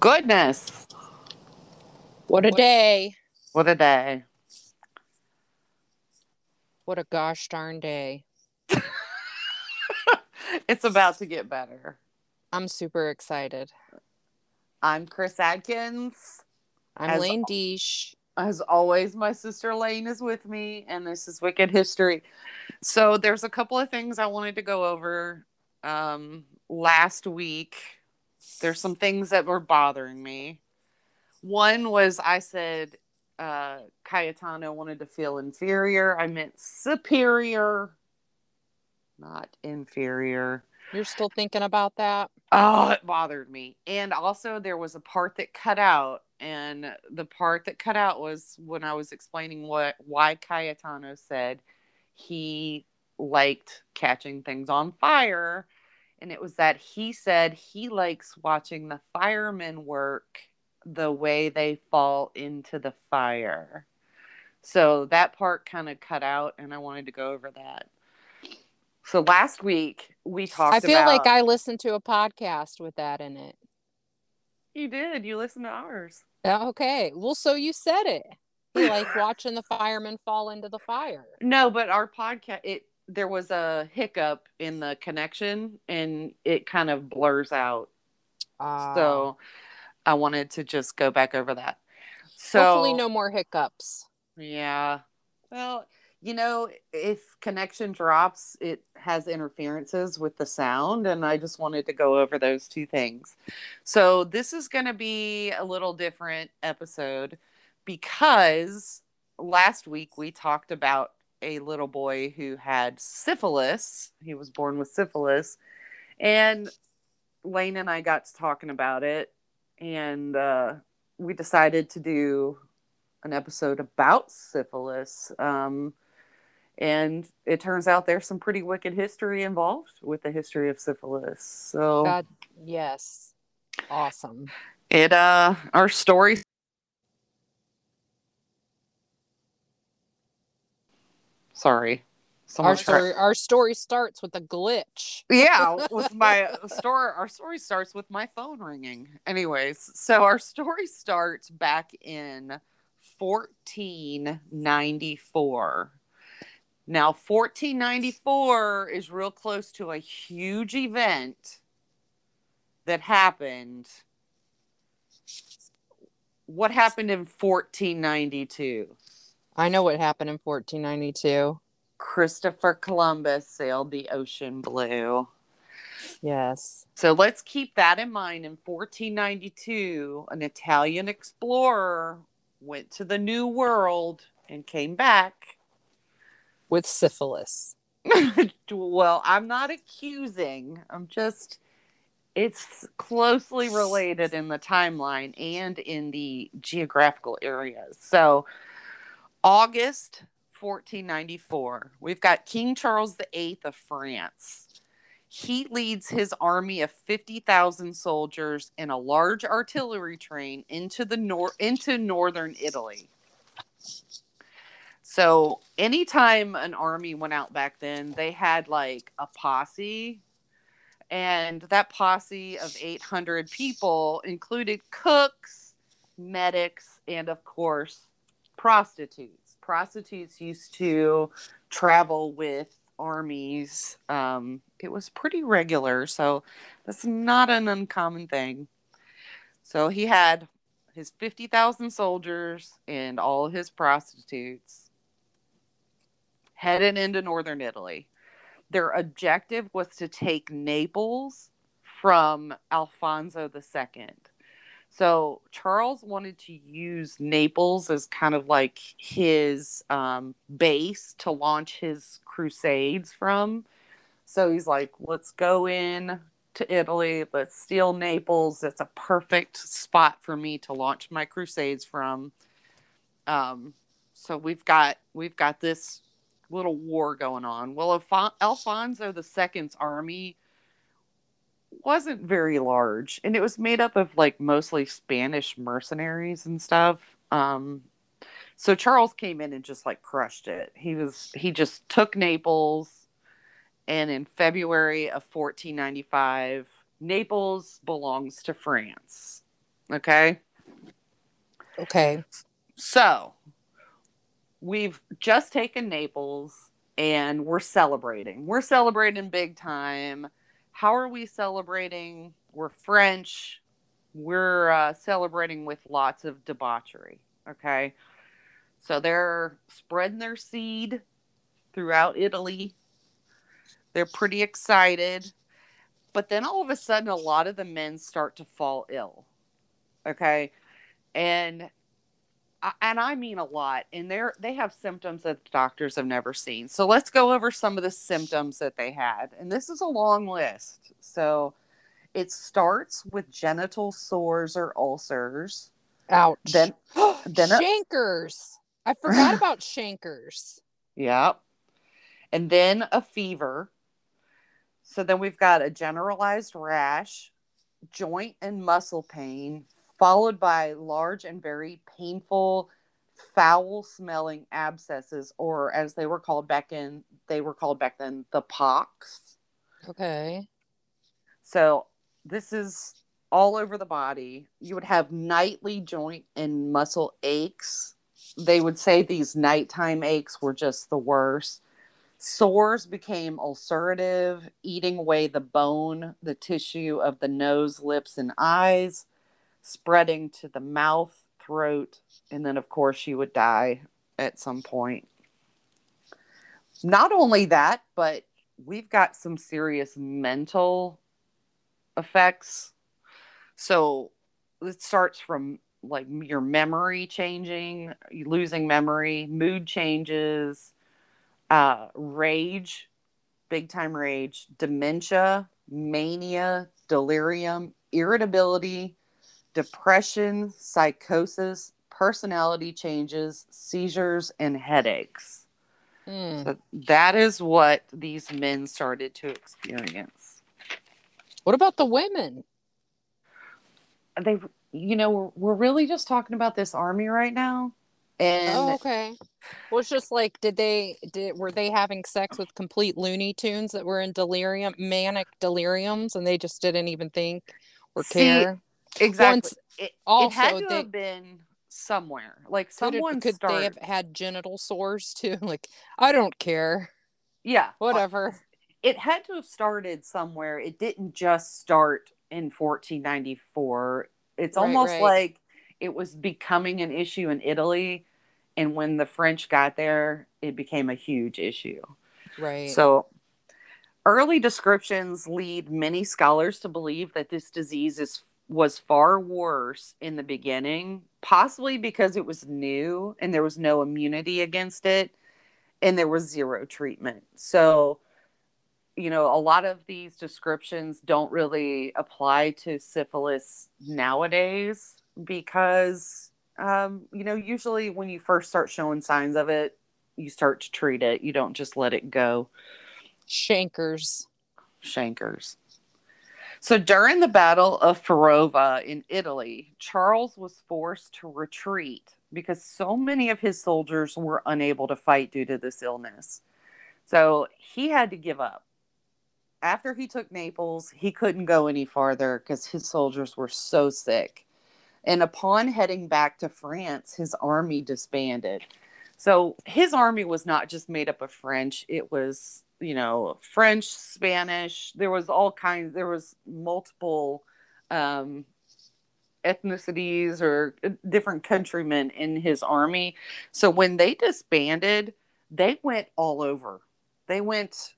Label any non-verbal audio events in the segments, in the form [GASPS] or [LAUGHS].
Goodness. What a day. What a day. What a gosh darn day. [LAUGHS] it's about to get better. I'm super excited. I'm Chris Adkins. I'm As- Lane Deesh. As always, my sister Lane is with me, and this is Wicked History. So, there's a couple of things I wanted to go over um, last week. There's some things that were bothering me. One was I said uh, Cayetano wanted to feel inferior. I meant superior, not inferior. You're still thinking about that? Oh, it bothered me. And also, there was a part that cut out, and the part that cut out was when I was explaining what why Cayetano said he liked catching things on fire, and it was that he said he likes watching the firemen work the way they fall into the fire. So that part kind of cut out, and I wanted to go over that. So last week we talked. I feel about... like I listened to a podcast with that in it. You did. You listened to ours. Oh, okay. Well, so you said it. He liked [SIGHS] watching the firemen fall into the fire. No, but our podcast it there was a hiccup in the connection and it kind of blurs out. Uh, So I wanted to just go back over that. So hopefully, no more hiccups. Yeah. Well, you know, if connection drops, it has interferences with the sound, and I just wanted to go over those two things. So, this is going to be a little different episode because last week we talked about a little boy who had syphilis. He was born with syphilis, and Lane and I got to talking about it, and uh, we decided to do an episode about syphilis. Um, and it turns out there's some pretty wicked history involved with the history of syphilis. So God, yes. Awesome. it uh our story sorry. Our story, our story starts with a glitch. yeah [LAUGHS] with my story our story starts with my phone ringing anyways so our story starts back in 1494 now 1494 is real close to a huge event that happened what happened in 1492 I know what happened in 1492. christopher columbus sailed the ocean blue Yes. So let's keep that in mind. In 1492, an Italian explorer went to the New World and came back. With syphilis. [LAUGHS] well, I'm not accusing, I'm just, it's closely related in the timeline and in the geographical areas. So, August 1494, we've got King Charles VIII of France. He leads his army of 50,000 soldiers and a large artillery train into the nor- into northern Italy. So, anytime an army went out back then, they had like a posse and that posse of 800 people included cooks, medics, and of course, prostitutes. Prostitutes used to travel with armies. Um, it was pretty regular, so that's not an uncommon thing. So he had his 50,000 soldiers and all his prostitutes headed into northern Italy. Their objective was to take Naples from Alfonso II. So Charles wanted to use Naples as kind of like his um, base to launch his crusades from. So he's like, let's go in to Italy, let's steal Naples. That's a perfect spot for me to launch my crusades from. Um, so we've got we've got this little war going on. Well, Alfon- Alfonso II's army wasn't very large, and it was made up of like mostly Spanish mercenaries and stuff. Um, so Charles came in and just like crushed it. He was he just took Naples, and in February of 1495, Naples belongs to France. Okay. Okay. So we've just taken Naples and we're celebrating. We're celebrating big time. How are we celebrating? We're French. We're uh, celebrating with lots of debauchery. Okay. So they're spreading their seed throughout Italy. They're pretty excited. But then all of a sudden, a lot of the men start to fall ill. Okay. And and I mean a lot, and they're they have symptoms that doctors have never seen. So let's go over some of the symptoms that they had, and this is a long list. So it starts with genital sores or ulcers. Ouch. Then, [GASPS] then Chancres. I forgot about Chancres. [LAUGHS] yeah, and then a fever. So then we've got a generalized rash, joint and muscle pain, followed by large and very painful, foul smelling abscesses, or as they were called back in, they were called back then the pox. Okay. So this is all over the body. You would have nightly joint and muscle aches. They would say these nighttime aches were just the worst. Sores became ulcerative, eating away the bone, the tissue of the nose, lips, and eyes, spreading to the mouth, throat, and then, of course, she would die at some point. Not only that, but we've got some serious mental effects. So it starts from like your memory changing, losing memory, mood changes, uh, rage, big time rage, dementia, mania, delirium, irritability, depression, psychosis, personality changes, seizures, and headaches. Hmm. So that is what these men started to experience. What about the women? They, you know, we're, we're really just talking about this army right now. And Oh, okay. Well, it's just like, did they did were they having sex with complete Looney Tunes that were in delirium, manic deliriums, and they just didn't even think or See, care? Exactly. Once- it, it had to they- have been somewhere. Like Could, someone could start, they have had genital sores too? [LAUGHS] Like, I don't care. yeah, [LAUGHS] Whatever. it had to have started somewhere. It didn't just start in 1494. It's Right, almost right. like it was becoming an issue in Italy. And when the French got there, it became a huge issue. Right. So, early descriptions lead many scholars to believe that this disease is was far worse in the beginning, possibly because it was new and there was no immunity against it and there was zero treatment. So, you know, a lot of these descriptions don't really apply to syphilis nowadays because um, you know, usually when you first start showing signs of it, you start to treat it. You don't just let it go Chancres. chancres. So during the Battle of Fornovo in Italy, Charles was forced to retreat because so many of his soldiers were unable to fight due to this illness. So he had to give up. After he took Naples, he couldn't go any farther because his soldiers were so sick. And upon heading back to France, his army disbanded. So his army was not just made up of French, it was, you know, French, Spanish, there was all kinds, there was multiple um, ethnicities or uh, different countrymen in his army. So when they disbanded, they went all over. They went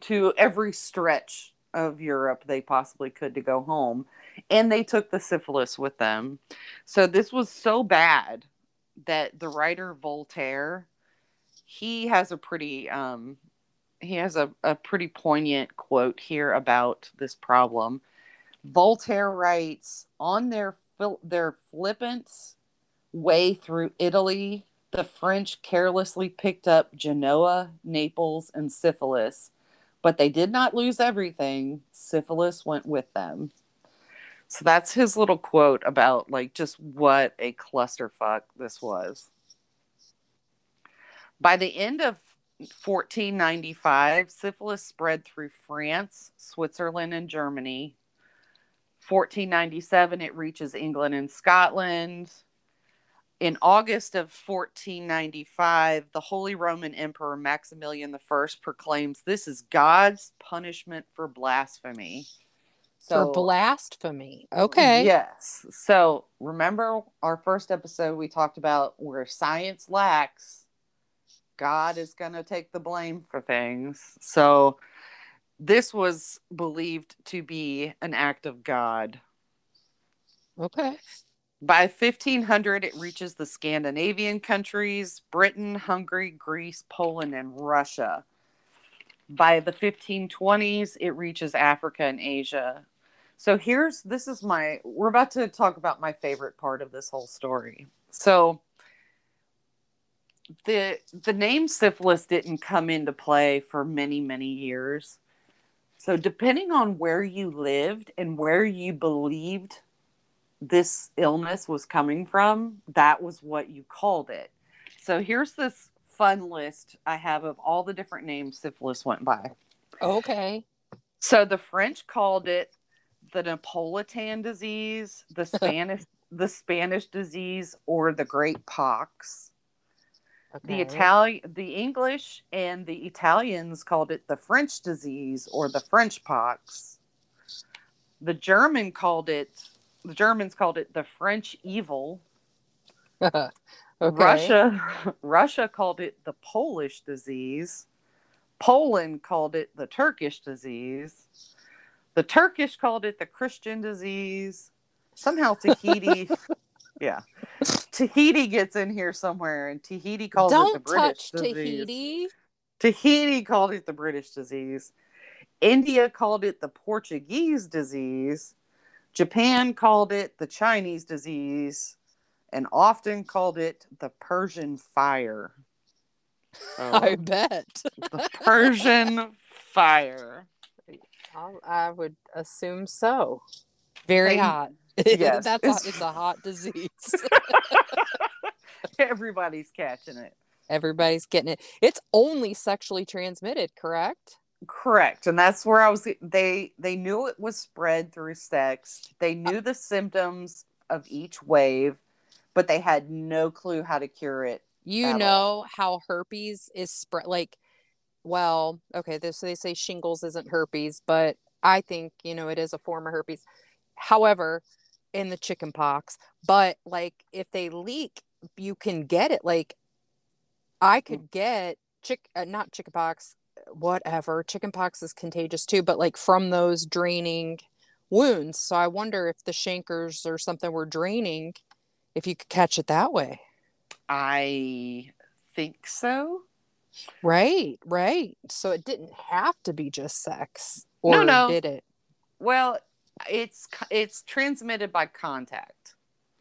to every stretch of Europe they possibly could to go home. And they took the syphilis with them. So this was so bad that the writer Voltaire, he has a pretty um he has a, a pretty poignant quote here about this problem. Voltaire writes, on their fil- their flippant way through Italy, the French carelessly picked up Genoa, Naples, and syphilis, but they did not lose everything. Syphilis went with them. So that's his little quote about like just what a clusterfuck this was. By the end of 1495, syphilis spread through France, Switzerland, and Germany. 1497, it reaches England and Scotland. In August of 1495, the Holy Roman Emperor Maximilian I proclaims this is God's punishment for blasphemy. For blasphemy. Okay. Yes. So remember our first episode, we talked about where science lacks, God is going to take the blame for things. So this was believed to be an act of God. Okay. By 1500, it reaches the Scandinavian countries Britain, Hungary, Greece, Poland, and Russia. By the 1520s, it reaches Africa and Asia. So here's this is my we're about to talk about my favorite part of this whole story. So the the name syphilis didn't come into play for many many years. So depending on where you lived and where you believed this illness was coming from that was what you called it. So here's this fun list i have of all the different names syphilis went by. Okay. So the french called it the napolitan disease the [LAUGHS] spanish the spanish disease or the great pox Okay. The Italian, the English and the Italians called it the French disease or the French pox. The German called it, the Germans called it the French evil. [LAUGHS] okay. Russia, [LAUGHS] Russia called it the Polish disease. Poland called it the Turkish disease. The Turkish called it the Christian disease. Somehow Tahiti, [LAUGHS] yeah. Tahiti gets in here somewhere, and Tahiti calls Don't it the British touch disease. Tahiti. Tahiti called it the British disease. India called it the Portuguese disease. Japan called it the Chinese disease, and often called it the Persian fire. I oh. bet the Persian [LAUGHS] fire. I would assume so. Very hot. [LAUGHS] Yes, that's it's... A, it's a hot disease. [LAUGHS] Everybody's catching it. Everybody's getting it. It's only sexually transmitted, correct? Correct. And that's where I was they they knew it was spread through sex. They knew the symptoms of each wave, but they had no clue how to cure it. You know all. how herpes is spread like well, okay, this so they say shingles isn't herpes, but I think, you know, it is a form of herpes. However, in the chicken pox but like if they leak you can get it. Like i mm. could get chick uh, not chicken pox whatever. Chicken pox is contagious too but like from those draining wounds. So i wonder if the chancres or something were draining if you could catch it that way. I think so right right. So it didn't have to be just sex or no, no. did it? Well it's it's transmitted by contact.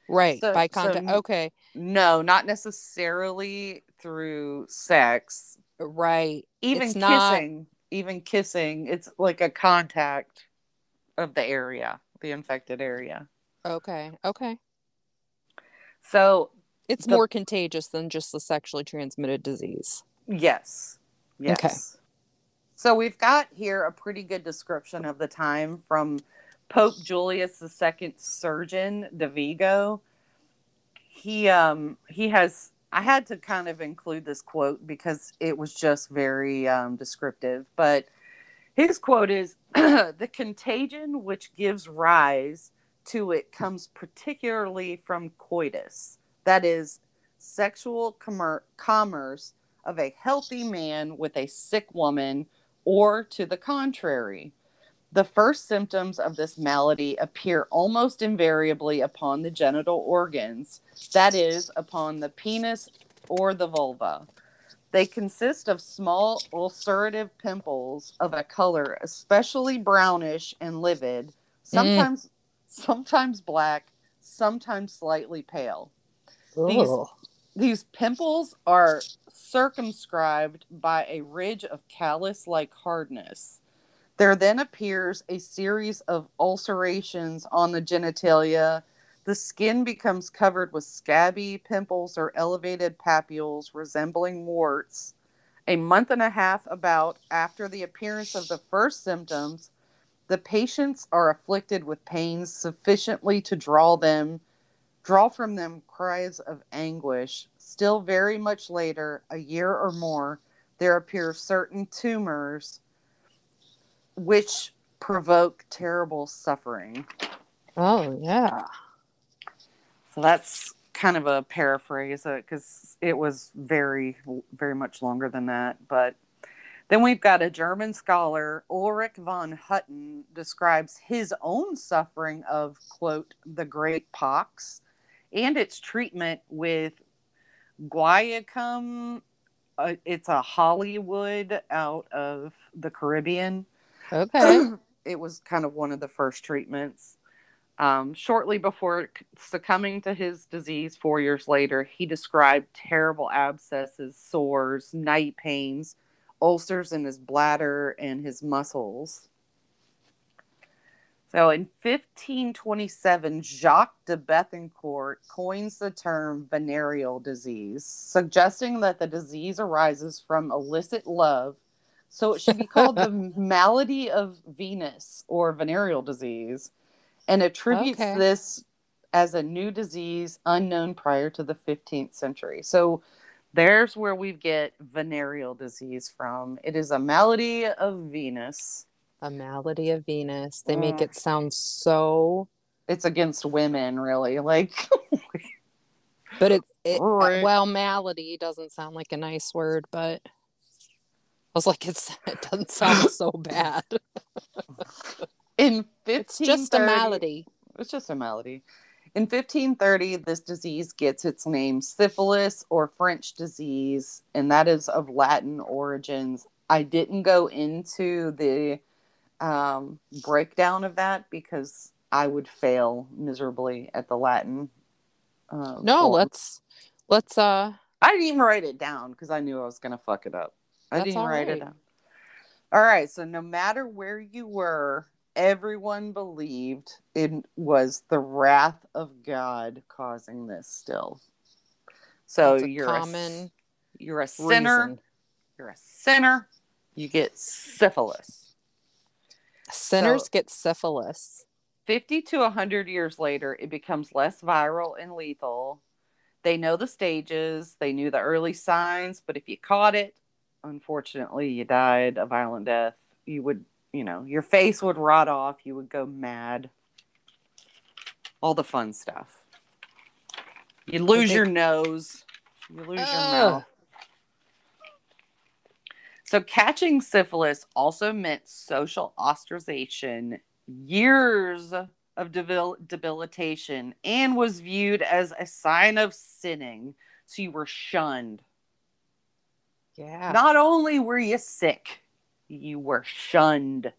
Right so, by contact so okay. no not necessarily through sex. Right even it's kissing not... even kissing it's like a contact of the area the infected area. Okay okay. So it's the... more contagious than just the sexually transmitted disease yes. Yes. Okay so we've got here a pretty good description of the time from Pope Julius II surgeon de Vigo. He um he has I had to kind of include this quote because it was just very um, descriptive, but his quote is [CLEARS THROAT] the contagion which gives rise to it comes particularly from coitus, that is, sexual com- commerce of a healthy man with a sick woman, or to the contrary. The first symptoms of this malady appear almost invariably upon the genital organs, that is, upon the penis or the vulva. They consist of small ulcerative pimples of a color especially brownish and livid, sometimes mm. sometimes black, sometimes slightly pale. These, these pimples are circumscribed by a ridge of callus like hardness. There then appears a series of ulcerations on the genitalia. The skin becomes covered with scabby pimples or elevated papules resembling warts. A month and a half about after the appearance of the first symptoms, the patients are afflicted with pains sufficiently to draw them draw from them cries of anguish. Still very much later, a year or more, there appear certain tumors which provoke terrible suffering. Oh, yeah. So that's kind of a paraphrase uh, because it was very, very much longer than that. But then we've got a German scholar, Ulrich von Hutten, describes his own suffering of, quote, the great pox and its treatment with guaiacum. Uh, it's a holy wood out of the Caribbean. Okay. [CLEARS THROAT] it was kind of one of the first treatments. Um, shortly before succumbing to his disease, four years later, he described terrible abscesses, sores, night pains, ulcers in his bladder and his muscles. So in 1527, Jacques de Bethencourt coins the term venereal disease, suggesting that the disease arises from illicit love. So it should be called the [LAUGHS] malady of Venus or venereal disease, and attributes okay. this as a new disease unknown prior to the 15th century. So there's where we get venereal disease from. It is a malady of Venus a malady of Venus. They make mm. it sound so. It's against women, really. Like. [LAUGHS] but it's it, right. well, malady doesn't sound like a nice word, but I was like, [LAUGHS] it's it doesn't sound so [LAUGHS] bad. In 1530, it's just a malady. It's just a malady. In 1530, this disease gets its name syphilis or French disease, and that is of Latin origins. I didn't go into the um, breakdown of that because I would fail miserably at the Latin. Uh, no, form. let's let's. uh I didn't even write it down because I knew I was gonna fuck it up. I didn't write right. it down. All right, so no matter where you were, everyone believed it was the wrath of God causing this. Still, so you're common. A, you're a sinner. Reason. You're a sinner. You get syphilis. Sinners so, get syphilis. 50 to 100 years later, it becomes less viral and lethal. They know the stages, they knew the early signs, but if you caught it, unfortunately, you died a violent death. You would, you know, your face would rot off, you would go mad. All the fun stuff. You lose your nose, you lose your mouth. So, catching syphilis also meant social ostracization, years of debil- debilitation, and was viewed as a sign of sinning. So, you were shunned. Yeah. Not only were you sick, you were shunned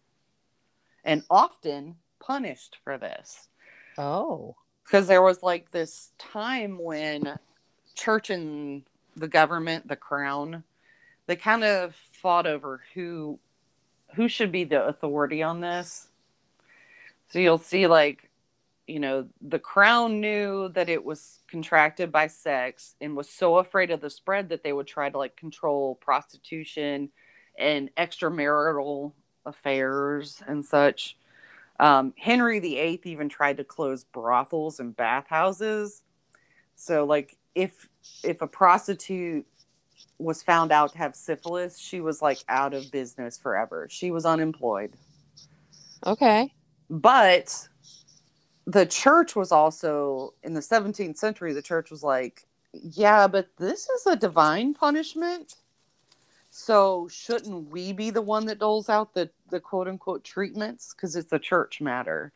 and often punished for this. Oh. Because there was like this time when church and the government, the crown, they kind of fought over who who should be the authority on this. So you'll see like you know, the crown knew that it was contracted by sex and was so afraid of the spread that they would try to like control prostitution and extramarital affairs and such. Um, Henry VIII even tried to close brothels and bathhouses. So, like, if if a prostitute was found out to have syphilis, she was like out of business forever. She was unemployed. Okay. But the church was also in the 17th century, the church was like, yeah, but this is a divine punishment. So shouldn't we be the one that doles out the, the quote unquote treatments? Because it's a church matter.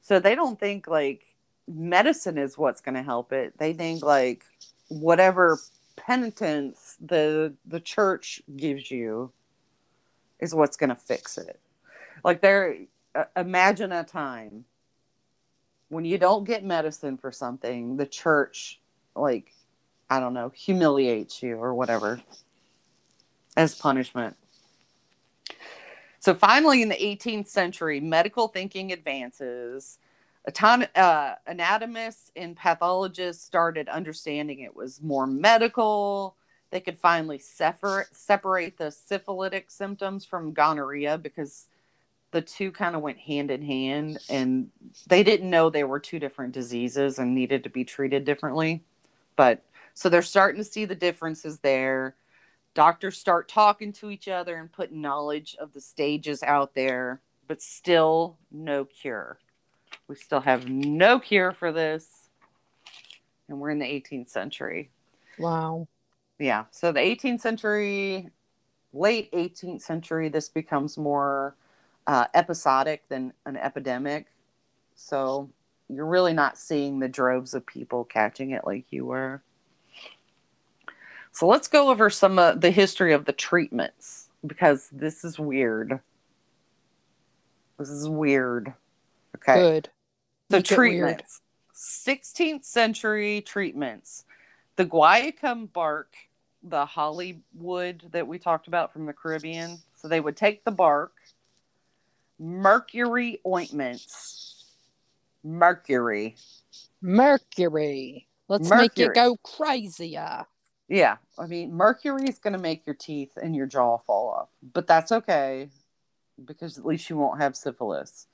So they don't think like medicine is what's going to help it. They think like whatever penitence the the church gives you is what's going to fix it. Like there uh, imagine a time when you don't get medicine for something, the church like I don't know, humiliates you or whatever as punishment. So finally in the 18th century, medical thinking advances Uh, anatomists and pathologists started understanding it was more medical. They could finally separate separate the syphilitic symptoms from gonorrhea because the two kind of went hand in hand and they didn't know they were two different diseases and needed to be treated differently. But so they're starting to see the differences there. Doctors start talking to each other and putting knowledge of the stages out there, but still no cure. We still have no cure for this. And we're in the 18th century. Wow. Yeah. So the 18th century, late 18th century, this becomes more uh, episodic than an epidemic. So you're really not seeing the droves of people catching it like you were. So let's go over some of the history of the treatments because this is weird. This is weird. Okay. Good. So Make treatments. 16th century treatments. The guaiacum bark, the holy wood that we talked about from the Caribbean. So they would take the bark, mercury ointments, mercury. Mercury. Let's make it go crazier. Yeah, I mean, mercury is going to make your teeth and your jaw fall off, but that's okay because at least you won't have syphilis.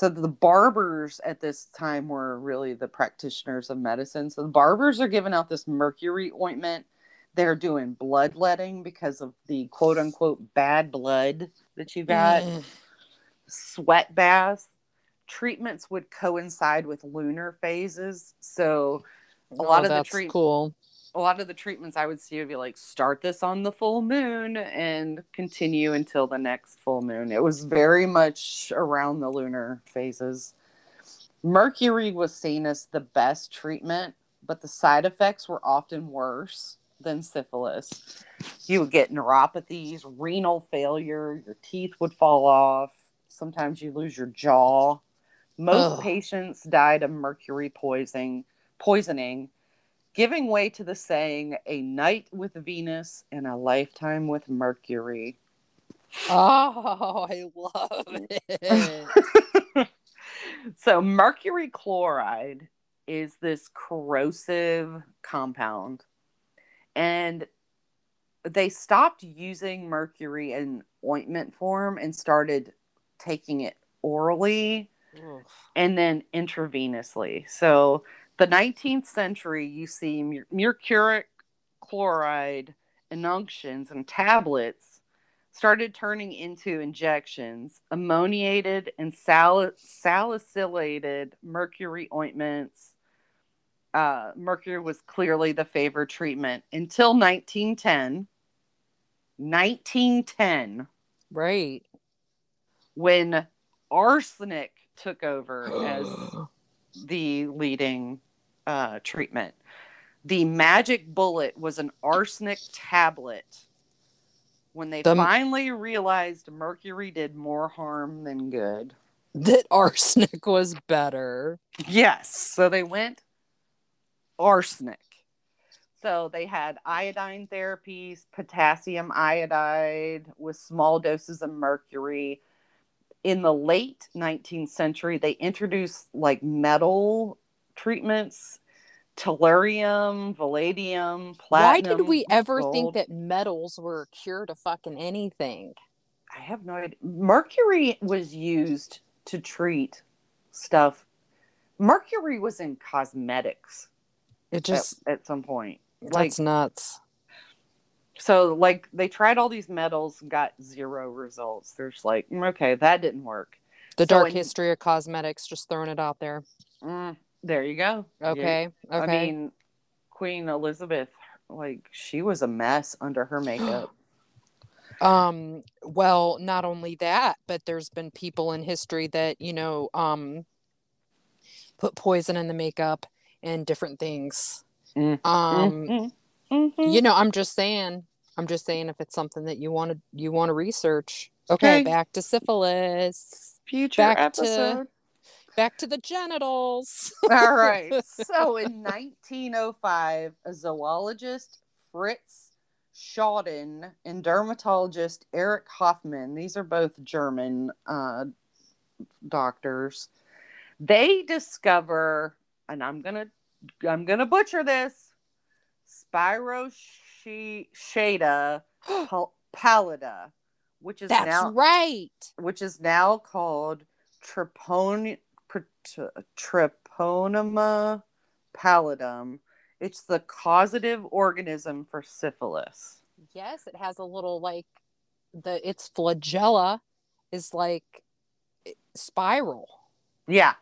So the barbers at this time were really the practitioners of medicine. So the barbers are giving out this mercury ointment. They're doing bloodletting because of the quote unquote bad blood that you got. Mm. Sweat baths. Treatments would coincide with lunar phases. So a lot Oh, of the that's treat- cool. A lot of the treatments I would see would be like start this on the full moon and continue until the next full moon. It was very much around the lunar phases. Mercury was seen as the best treatment, but the side effects were often worse than syphilis. You would get neuropathies, renal failure, your teeth would fall off. Sometimes you lose your jaw. Most Ugh. patients died of mercury poisoning, poisoning giving way to the saying a night with venus and a lifetime with mercury Oh, I love it. [LAUGHS] so mercury chloride is this corrosive compound and they stopped using mercury in ointment form and started taking it orally Ugh. and then intravenously. So the 19th century, you see mer- mercuric chloride injunctions and tablets started turning into injections, ammoniated and sal- salicylated mercury ointments. Uh, mercury was clearly the favored treatment until 1910. 1910 right. when arsenic took over as [GASPS] the leading uh, treatment. The magic bullet was an arsenic tablet. When they The- finally realized mercury did more harm than good. that arsenic was better. Yes. So they went arsenic. So they had iodine therapies, potassium iodide with small doses of mercury. In the late 19th century, they introduced like metal treatments, tellurium, palladium, platinum. Why did we ever think that metals were a cure to fucking anything? I have no idea. Mercury was used to treat stuff. Mercury was in cosmetics It just at some point. like that's nuts. so like they tried all these metals got zero results there's like mm, okay that didn't work The so dark in- history of cosmetics, just throwing it out there. Mm, there you go Yeah. Okay. i mean queen elizabeth like she was a mess under her makeup [GASPS] um well not only that but there's been people in history that you know um put poison in the makeup and different things Mm. um Mhm. Mhm. you know i'm just saying i'm just saying if it's something that you want to you want to research okay Okay. back to syphilis future back to- episode back to the genitals all right [LAUGHS] so in 1905 a zoologist fritz Schaudinn and dermatologist Erich Hoffmann, these are both German uh, doctors, they discover, and I'm gonna I'm gonna butcher this, Spirochaeta [GASPS] pallida, which is That's now right. which is now called Tripon Treponema pallidum. It's the causative organism for syphilis. Yes, it has a little like the its flagella is like spiral. Yeah.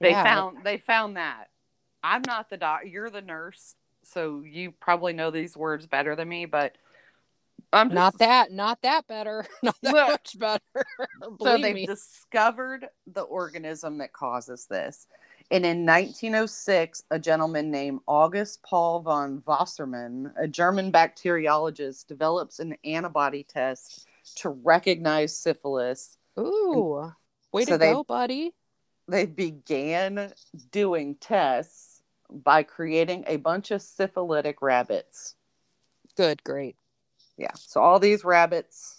They Yeah. found they found that. I'm not the doc you're the nurse, so you probably know these words better than me, but I'm just, Not that, not that better. [LAUGHS] Not that Well, much better. [LAUGHS] [LAUGHS] so they've me. discovered the organism that causes this. And in 1906, a gentleman named August Paul von Wassermann, a German bacteriologist, develops an antibody test to recognize syphilis. Ooh, way so to they- go, buddy. They began doing tests by creating a bunch of syphilitic rabbits. Good, great. Yeah. So all these rabbits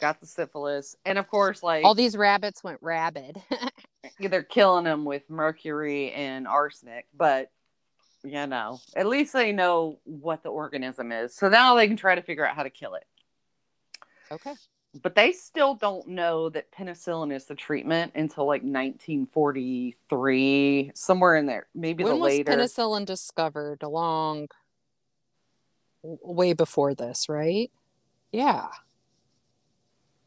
got the syphilis. And of course, like All these rabbits went rabid. [LAUGHS] they're killing them with mercury and arsenic, but you know, at least they know what the organism is. So now they can try to figure out how to kill it. okay. But they still don't know that penicillin is the treatment until like 1943, somewhere in there, maybe when the was later. penicillin discovered? Along way before this, right? Yeah.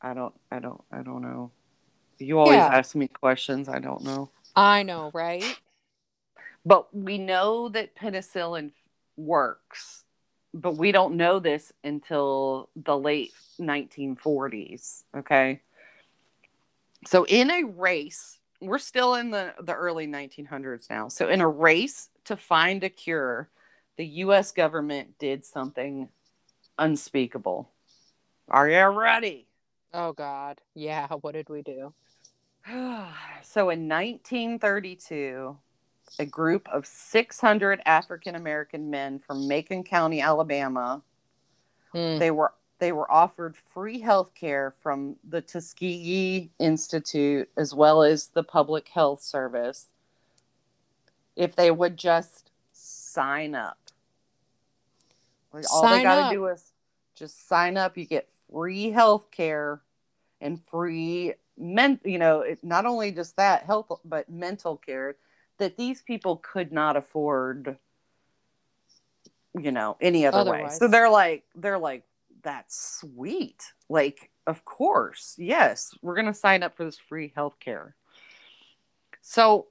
I don't, I don't, I don't know. You always Yeah. ask me questions. I don't know. I know, right? But we know that penicillin works, but we don't know this until the late 1940s. Okay. So, in a race, we're still in the, the early 1900s now. So, in a race to find a cure, the US government did something unspeakable. Are you ready? Oh God. Yeah. What did we do? [SIGHS] so in 1932, a group of 600 African American men from Macon County, Alabama, Hmm. they were they were offered free health care from the Tuskegee Institute as well as the Public Health Service if they would just sign up. All they Sign got up. to do is just sign up. You get free health care and free men you know it, not only just that health but mental care that these people could not afford you know any other way. So they're like they're like that's sweet. Like of course. Yes we're going to sign up for this free health care so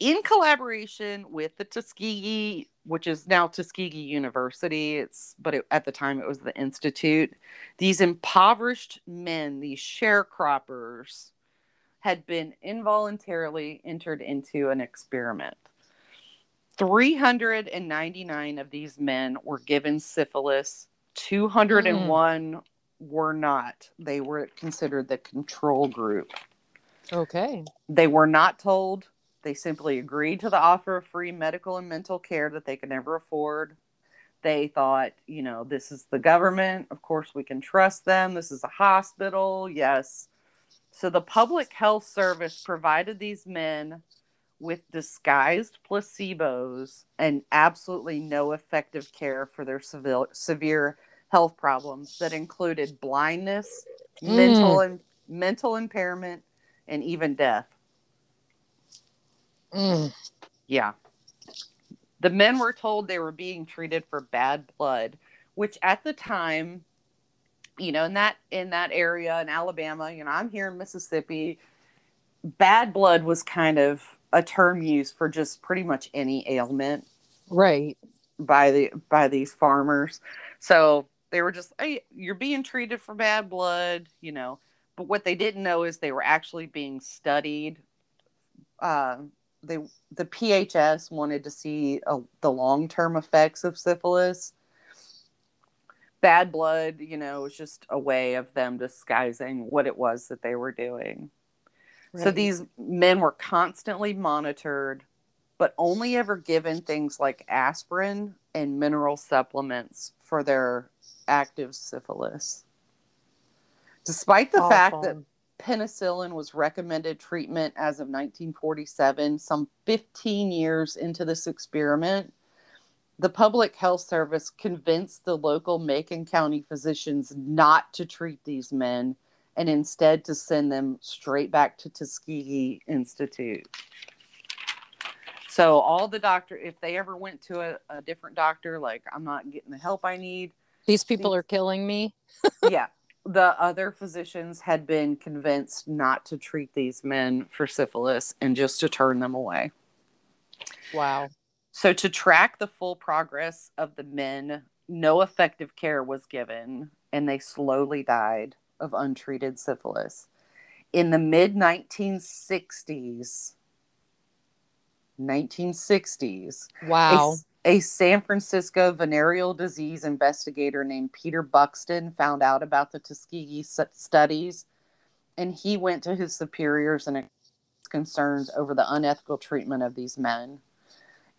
in collaboration with the tuskegee which is now tuskegee university. It's but it, at the time it was the institute. These impoverished men these sharecroppers had been involuntarily entered into an experiment. 399 of these men were given syphilis. 201 hmm. were not. They were considered the control group. Okay. they were not told they simply agreed to the offer of free medical and mental care that they could never afford. They thought you know this is the government. Of course we can trust them. This is a hospital. Yes. So the public health service provided these men with disguised placebos and absolutely no effective care for their severe, severe health problems that included blindness, mm. mental and mental impairment, and even death. Mm. Yeah. The men were told they were being treated for bad blood, which at the time, you know, in that in that area in Alabama, you know, I'm here in Mississippi, bad blood was kind of a term used for just pretty much any ailment Right. by the by these farmers. So they were just, hey, you're being treated for bad blood, you know. But what they didn't know is they were actually being studied. Uh, they the PHS wanted to see uh, the long term effects of syphilis. Bad blood, you know, was just a way of them disguising what it was that they were doing. So these men were constantly monitored, but only ever given things like aspirin and mineral supplements for their active syphilis. Despite the fact that Awful. Penicillin was recommended treatment as of 1947, some 15 years into this experiment, the public health service convinced the local Macon County physicians not to treat these men and instead to send them straight back to Tuskegee Institute. So all the doctor, if they ever went to a, a different doctor, like I'm not getting the help I need, These people are killing me. yeah, the other physicians had been convinced not to treat these men for syphilis and just to turn them away. Wow. So, to track the full progress of the men, no effective care was given, and they slowly died of untreated syphilis. In the mid 1960s, 1960s, Wow. A, San Francisco venereal disease investigator named Peter Buxton found out about the Tuskegee studies, and he went to his superiors and expressed concerns over the unethical treatment of these men.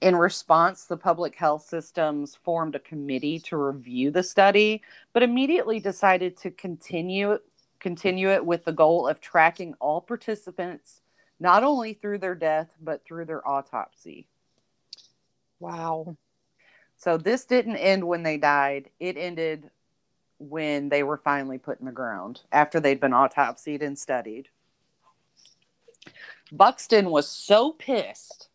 In response, the public health systems formed a committee to review the study, but immediately decided to continue continue it with the goal of tracking all participants not only through their death but through their autopsy. Wow. So this didn't end when they died. It ended when they were finally put in the ground after they'd been autopsied and studied. Buxton was so pissed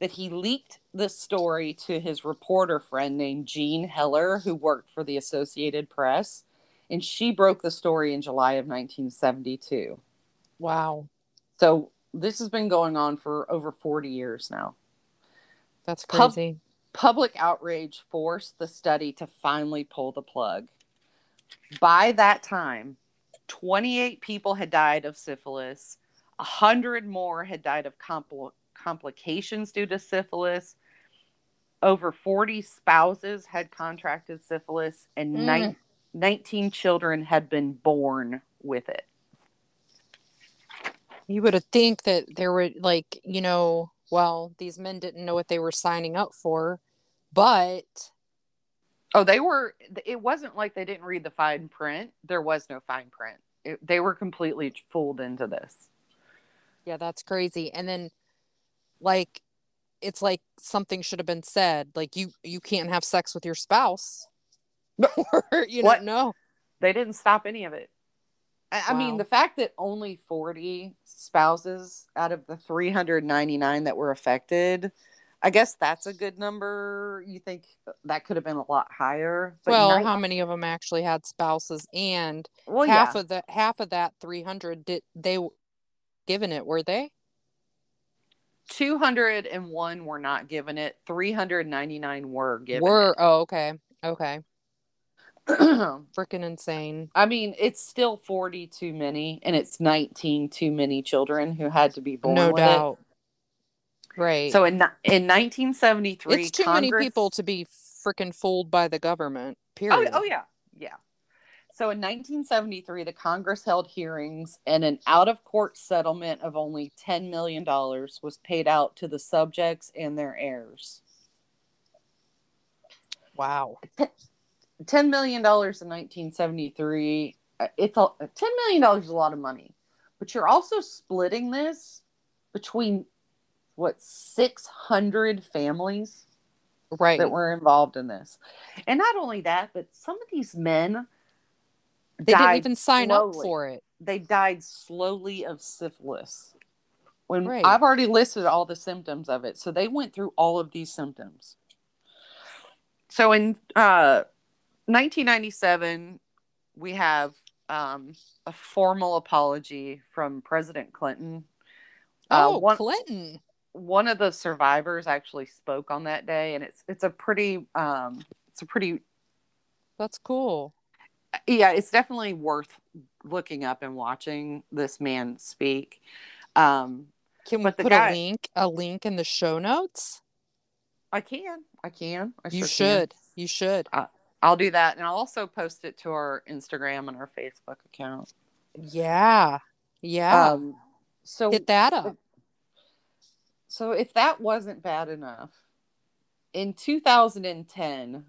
that he leaked the story to his reporter friend named Jean Heller, who worked for the Associated Press, and she broke the story in July of 1972. Wow. So this has been going on for over 40 years now. That's Pub- crazy. Public outrage forced the study to finally pull the plug. By that time, 28 people had died of syphilis, 100 more had died of compl- complications due to syphilis. Over 40 spouses had contracted syphilis, and Mm. nine- 19 children had been born with it. You would have think that there were like, you know, well, these men didn't know what they were signing up for, but Oh, they were. It wasn't like they didn't read the fine print. There was no fine print. It, they were completely fooled into this. yeah, that's crazy. And then like it's like something should have been said. Like you you can't have sex with your spouse. [LAUGHS] or you What? know. They didn't stop any of it. I, I mean, the fact that only 40 spouses out of the 399 that were affected, I guess that's a good number. You think that could have been a lot higher? But well, nine- how many of them actually had spouses and well, half yeah. of the half of that 300 did they given it were they 201 were not given it. 399 were given were oh okay okay it. [CLEARS THROAT] freaking insane I mean, it's still 40 too many, and it's 19 too many children who had to be born no doubt right. So in in 1973, it's too many people to be freaking fooled by the government Oh, period oh yeah, yeah. So in 1973, the Congress held hearings, and an out-of-court settlement of only 10 million dollars was paid out to the subjects and their heirs. wow [CLEARS THROAT] 10 million dollars in 1973 uh, it's a 10 million dollars is a lot of money but you're also splitting this between what 600 families right. that were involved in this. And not only that but some of these men they didn't even sign up for it. They died slowly of syphilis. When Right. i've already listed all the symptoms of it so they went through all of these symptoms. So in uh 1997 we have um, a formal apology from president clinton. Uh, oh one- clinton. one of the survivors actually spoke on that day and it's it's a pretty um it's a pretty that's cool. Yeah it's definitely worth looking up and watching this man speak. Um can we put guy- a link a link in the show notes? I can i can I you sure can. should you should i'll do that and i'll also post it to our instagram and our facebook account. Yeah yeah. Um so hit that up. So if that wasn't bad enough in 2010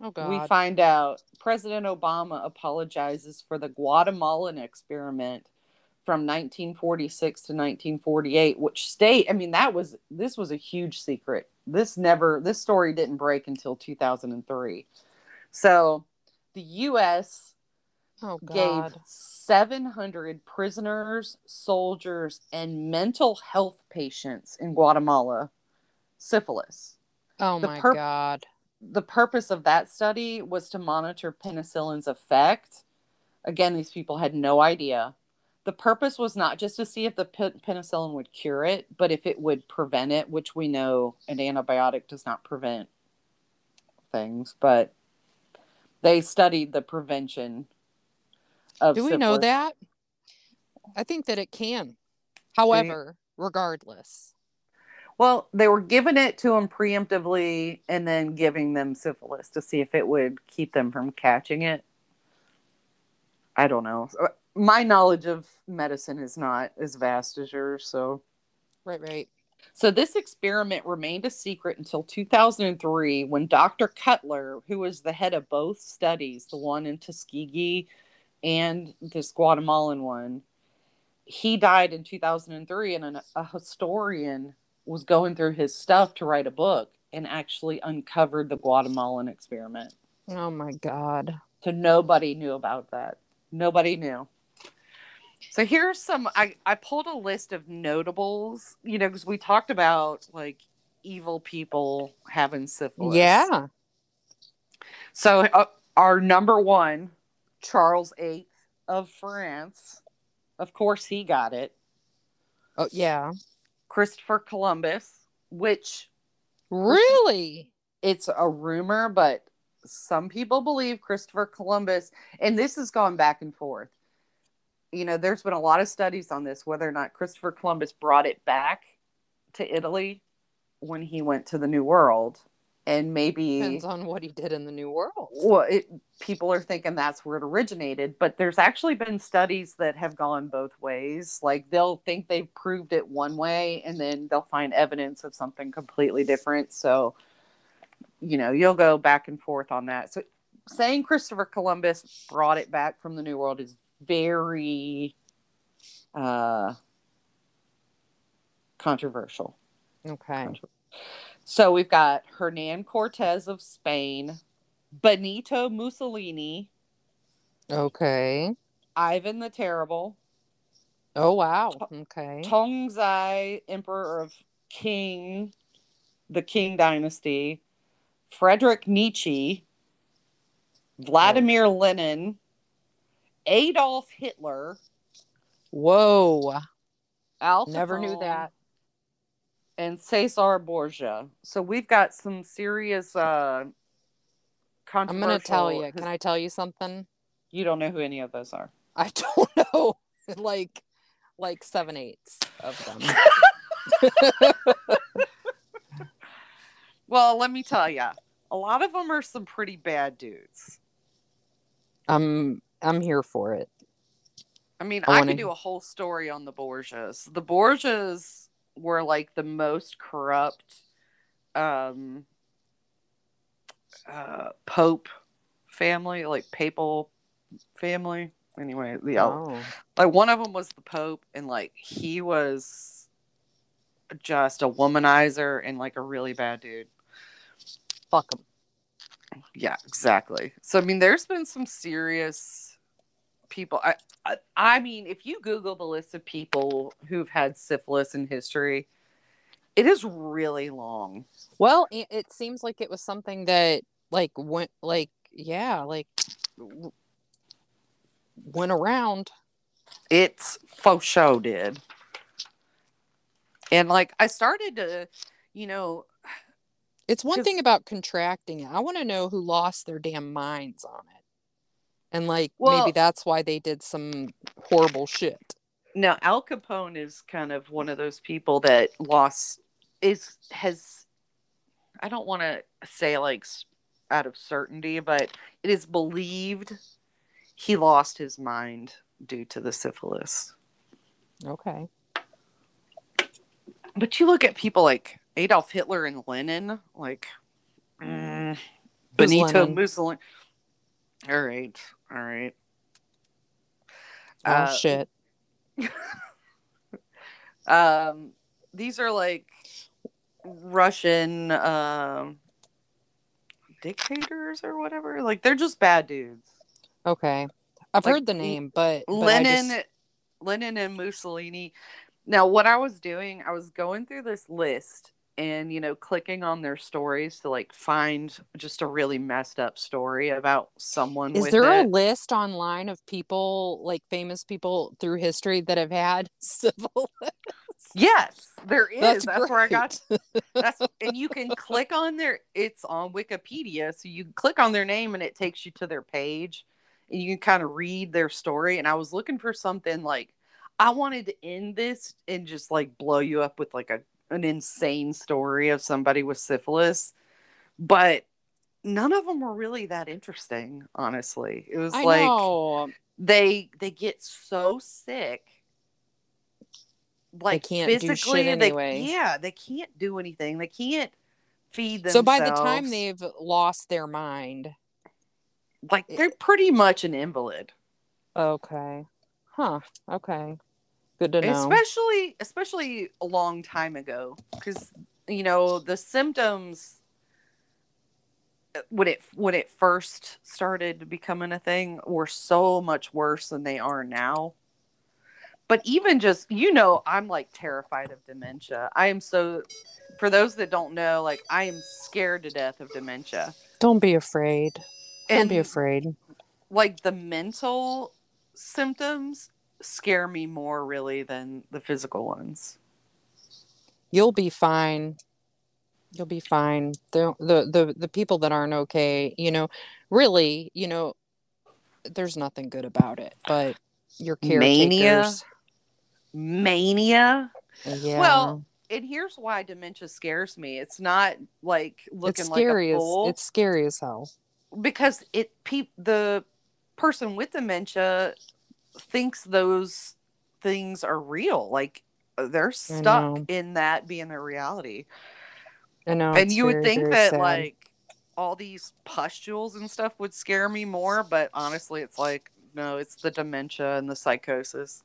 oh god. we find out President Obama apologizes for the Guatemalan experiment from 1946 to 1948, which state, I mean, that was, this was a huge secret. This never this story didn't break until 2003. So, the US Oh gave 700 prisoners, soldiers, and mental health patients in Guatemala syphilis. Oh the my purp- God. The purpose of that study was to monitor penicillin's effect. Again, these people had no idea. The purpose was not just to see if the pe- penicillin would cure it, but if it would prevent it, which we know an antibiotic does not prevent things, but they studied the prevention of Do we know that? I think that it can. However, regardless. Well, they were giving it to them preemptively and then giving them syphilis to see if it would keep them from catching it. I don't know. Uh, my knowledge of medicine is not as vast as yours, so Right, right. So this experiment remained a secret until 2003 when Dr. Cutler, who was the head of both studies, the one in Tuskegee and this Guatemalan one, he died in 2003 and an, a historian was going through his stuff to write a book and actually uncovered the Guatemalan experiment. Oh my God. So nobody knew about that. Nobody knew. So here's some I, I pulled a list of notables, you know, because we talked about like evil people having syphilis. Yeah. So uh, our number one, Charles VIII of France. Of course, he got it. Oh yeah. Christopher Columbus, which Really? it's a rumor, but some people believe Christopher Columbus, and this has gone back and forth. You know, there's been a lot of studies on this, whether or not Christopher Columbus brought it back to Italy when he went to the New World, and maybe Depends on what he did in the New World. well, it, people are thinking that's where it originated, but there's actually been studies that have gone both ways. Like they'll think they've proved it one way, and then they'll find evidence of something completely different. So, you know, you'll go back and forth on that. So, saying Christopher Columbus brought it back from the New World is very uh, controversial. Okay. So we've got Hernan Cortez of Spain, Benito Mussolini, Okay. Ivan the Terrible, Oh wow. Okay. Tongzai, Emperor of King, the King Dynasty, Frederick Nietzsche, Vladimir Lenin, Adolf Hitler, Whoa. Al Never knew that. and Cesar Borgia. So we've got some serious uh I'm gonna tell you. Can I tell you something? You don't know who any of those are. [LAUGHS] I don't know. [LAUGHS] like like seven eighths of them. [LAUGHS] Well, let me tell you, a lot of them are some pretty bad dudes. I'm I'm here for it. I mean, I I, wanna- could do a whole story on the Borgias. The Borgias were like the most corrupt um uh pope family, like papal family. Anyway, the Oh. like one of them was the pope and like he was just a womanizer and like a really bad dude. Fuck him. Yeah, exactly. So I mean, there's been some serious people. I, I, I mean, if you Google the list of people who've had syphilis in history, it is really long. Well, it, it seems like it was something that like went like yeah, like w- went around. It's faux show did, and like I started to, you know, It's one thing about contracting it. I want to know who lost their damn minds on it. And like Well- maybe that's why they did some horrible shit. now Al Capone is kind of one of those people that lost is has. I don't want to say like out of certainty, but it is believed he lost his mind due to the syphilis. Okay. But you look at people like Adolf Hitler and Lenin, like mm, Benito Lenin? Mussolini. All right, all right. Oh Uh, shit. [LAUGHS] Um, these are like Russian um dictators or whatever. Like they're just bad dudes. Okay. I've Like, heard the name, but, but Lenin, just- Lenin and Mussolini. Now, what I was doing, I was going through this list and you know clicking on their stories to like find just a really messed up story about someone. is there a list online of people like famous people through history that have had [LAUGHS] civil? [LAUGHS] Yes, there is. That's, That's, where I got. [LAUGHS] That's and you can click on their. It's on Wikipedia, so you click on their name and it takes you to their page, and you can kind of read their story. And I was looking for something like I wanted to end this and just like blow you up with like a an insane story of somebody with syphilis, but none of them were really that interesting. Honestly, it was I like know. they they get so sick like they can't do shit physically they, anyway. yeah they can't do anything they can't feed themselves So by the time they've lost their mind, like they're pretty much an invalid okay, huh? Okay, good to know. especially especially a long time ago because you know the symptoms uh, when it when it first started becoming a thing were so much worse than they are now but even just you know i'm like terrified of dementia i am so for those that don't know like i am scared to death of dementia Don't be afraid. Don't and be afraid. like the mental symptoms scare me more really than the physical ones You'll be fine. You'll be fine. The the the the people that aren't okay, you know, really, you know, there's nothing good about it. But your Mania? caretakers, mania yeah. Well, and here's why dementia scares me. It's not like looking it's like scary a as fool it's scary as hell. because it pe- the person with dementia thinks those things are real. Like uh, they're stuck in that being their reality. I know. and you would think that sad. like all these pustules and stuff would scare me more, but honestly, it's like no, it's the dementia and the psychosis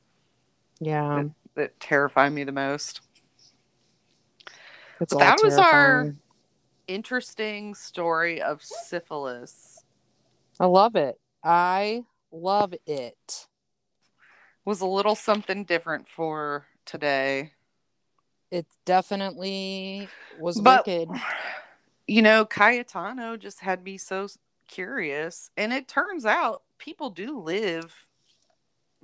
yeah, that terrify me the most. it's but that was our- Interesting story of syphilis. I love it. I love it. Was a little something different for today. It definitely was But- wicked. [SIGHS] You know, Cayetano just had me so curious. And it turns out people do live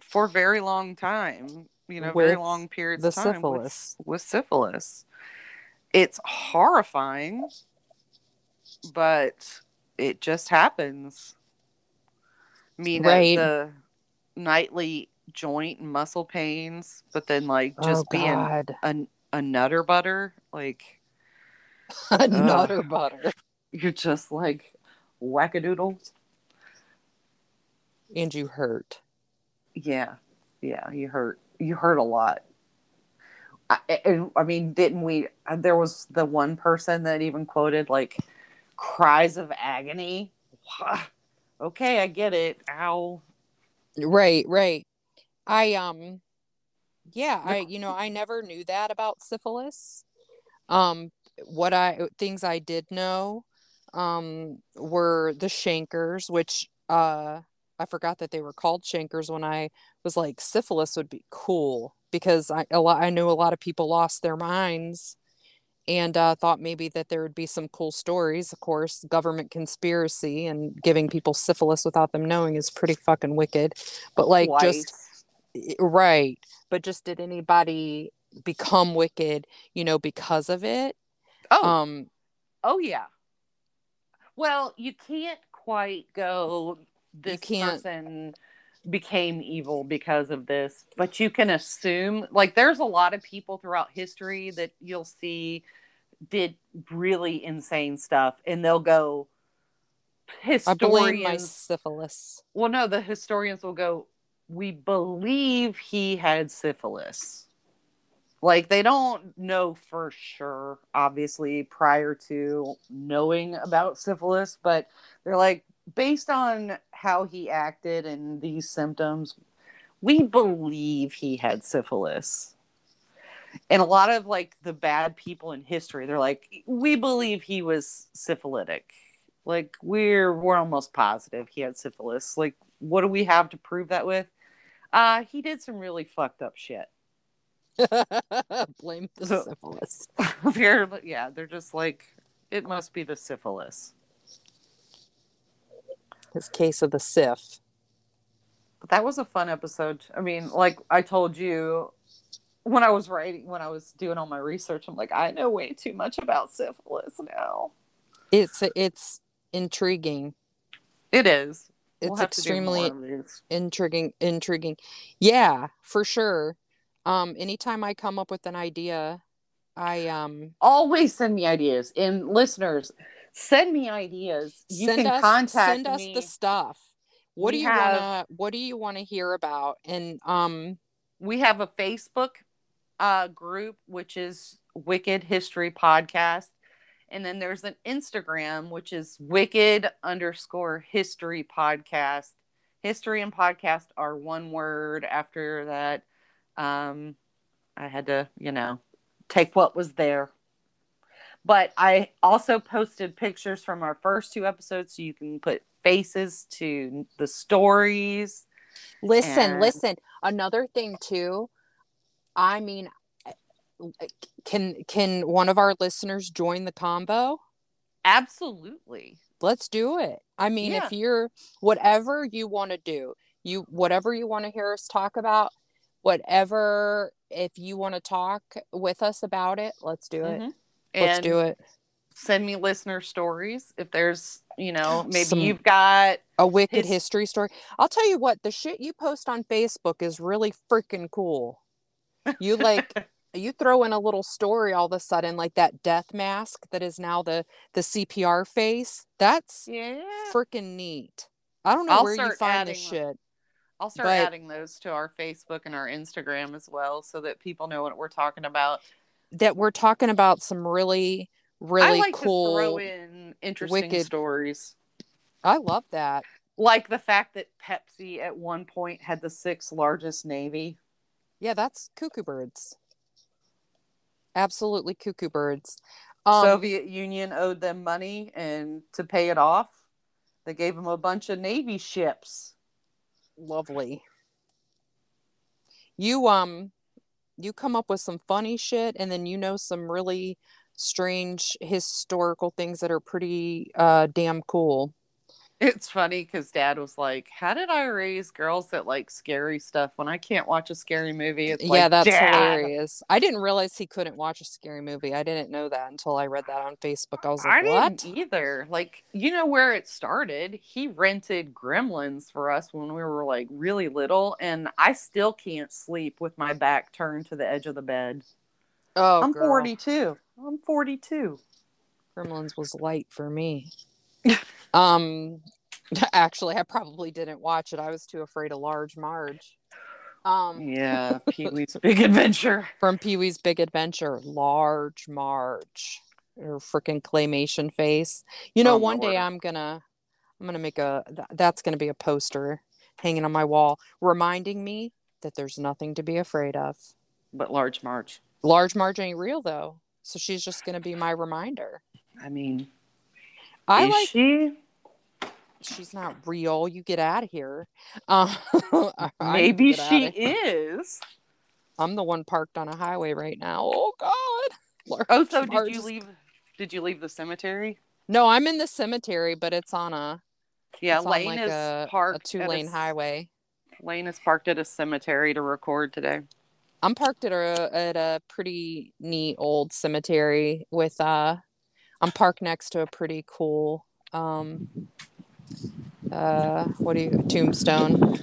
for very long time, you know, very long periods the of time syphilis. With, with syphilis. It's horrifying, but it just happens. I mean, Right. the nightly joint and muscle pains, but then like just oh, being a, a nutter butter, like [LAUGHS] a Nutter butter. you're just like wackadoodle. And you hurt. Yeah, yeah, you hurt. You hurt a lot. I, and I mean, didn't we? uh, There was the one person that even quoted like cries of agony. [SIGHS] okay, I get it. Ow. Right, right. I um yeah, I you know, I never knew that about syphilis. Um what I things I did know um were the chancres, which uh I forgot that they were called chancres when I was like syphilis would be cool because I a lot I knew a lot of people lost their minds and uh, thought maybe that there would be some cool stories. Of course, government conspiracy and giving people syphilis without them knowing is pretty fucking wicked. But like just Twice. I- right but just did anybody become wicked you know because of it oh, um oh yeah. Well, you can't quite go. This person became evil because of this, but you can assume. Like, there's a lot of people throughout history that you'll see did really insane stuff, and they'll go. historians i blame my syphilis well, no, the historians will go. We believe he had syphilis. Like they don't know for sure, obviously, prior to knowing about syphilis, but they're like, based on how he acted and these symptoms, we believe he had syphilis. and a lot of like the bad people in history, they're like, we believe he was syphilitic. Like we're we're almost positive he had syphilis. Like, what do we have to prove that with? Uh, he did some really fucked up shit. [LAUGHS] Blame the So- syphilis. [LAUGHS] yeah, they're just like, it must be the syphilis. His case of the Sif. But that was a fun episode. I mean, like I told you when I was writing, when I was doing all my research, I'm like, I know way too much about syphilis now. It's it's intriguing. It is. It's We'll have to do extremely more of these. intriguing intriguing. Yeah, for sure. Um anytime I come up with an idea, I um Always send me ideas, and listeners, send me ideas. You send can us contact send us me. the stuff. What We do you have- wanna what do you wanna hear about? And um we have a Facebook uh, group, which is Wicked History Podcast. And then there's an Instagram, which is Wicked underscore History Podcast. History and podcast are one word. After that, um, I had to, you know, take what was there. But I also posted pictures from our first two episodes so you can put faces to the stories. listen, And- listen. Another thing too, I mean can can one of our listeners join the combo? Absolutely. let's do it i mean Yeah. if you're whatever you want to do you whatever you want to hear us talk about whatever if you want to talk with us about it let's do it Mhm. let's do it Send me listener stories if there's, you know, maybe Some- you've got. a wicked His- history story i'll tell you what the shit you post on facebook is really freaking cool you like [LAUGHS] you throw in a little story all of a sudden like that death mask that is now the the cpr face that's yeah. freaking neat i don't know I'll where you find this shit I'll start but- adding those to our Facebook and our Instagram as well so that people know what we're talking about. that we're talking about some really really I like cool to throw in interesting wicked- stories. i love that Like the fact that Pepsi at one point had the sixth largest navy. yeah that's cuckoo birds absolutely cuckoo birds. Um, Soviet Union owed them money and to pay it off, they gave them a bunch of navy ships. lovely. You um you come up with some funny shit and then you know some really strange historical things that are pretty uh damn cool It's funny because dad was like, How did I raise girls that like scary stuff when I can't watch a scary movie? It's yeah like, that's "Dad." hilarious i didn't realize he couldn't watch a scary movie i didn't know that until i read that on facebook i was I like what didn't either. Like, you know where it started? He rented Gremlins for us when we were like really little, and I still can't sleep with my back turned to the edge of the bed. oh I'm girl. 42. I'm 42. Gremlins was light for me. [LAUGHS] um [LAUGHS] actually I probably didn't watch it. I was too afraid of Large Marge. Um Yeah, [LAUGHS] Pee Wee's Big Adventure. from Pee-wee's Big Adventure, Large Marge. Her freaking claymation face. You know, Oh, one day. I'm gonna I'm gonna make a th- that's gonna be a poster hanging on my wall reminding me that there's nothing to be afraid of. But Large Marge. Large Marge ain't real though. So she's just gonna be my reminder. I mean, I is like she? she's not real. You get out of here. [LAUGHS] Uh, [LAUGHS] I need to Maybe she is. I'm the one parked on a highway right now. Oh God. [LAUGHS] Large Oh, so did you leave? Did you leave the cemetery? No, I'm in the cemetery, but it's on a Yeah, Lane like is a, a two lane highway. Lane is parked at a cemetery to record today. I'm parked at a at a pretty neat old cemetery with uh I'm parked next to a pretty cool um uh what do you tombstone.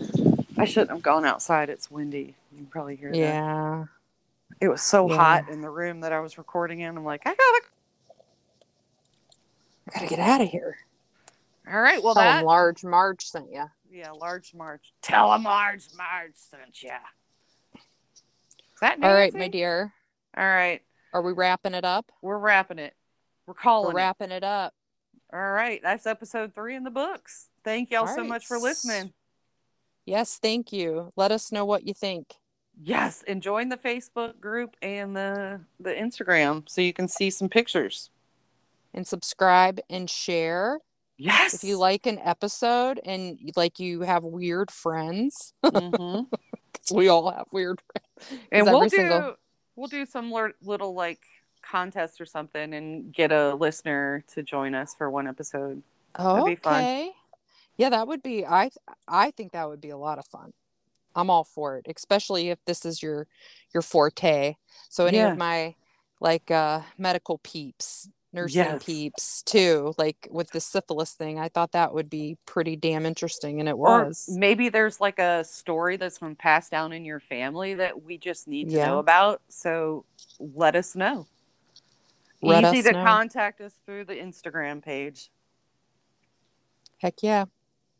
I shouldn't have gone outside. It's windy. You can probably hear that. Yeah. It was so Yeah. hot in the room that I was recording in. I'm like, I gotta. I gotta get out of here. All right. Well, Tell 'em that. large Marge sent you. Yeah, large Marge. Tell him large Marge sent you. Is that All right, my dear. All right. Are we wrapping it up? We're wrapping it. We're We're calling it. wrapping it up. All right. That's episode three in the books. Thank y'all All so right. much for listening. Yes, thank you. Let us know what you think. Yes, and join the Facebook group and the the Instagram so you can see some pictures. And subscribe and share. Yes. If you like an episode and like you have weird friends, [LAUGHS] Mhm. we all have weird friends. and we'll do single- we'll do some little like contest or something and get a listener to join us for one episode. Fun. Okay. Yeah, that would be I I think that would be a lot of fun. I'm all for it, especially if this is your your forte. So any Yeah. of my like uh medical peeps, nursing Yes. peeps too, like with the syphilis thing, I thought that would be pretty damn interesting and it Or was. maybe there's like a story that's been passed down in your family that we just need to Yeah. know about. So let us know. Let Easy to know. contact us through the Instagram page. Heck yeah.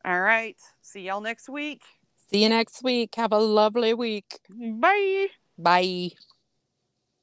All right. See y'all next week. See you next week. Have a lovely week. Bye. Bye.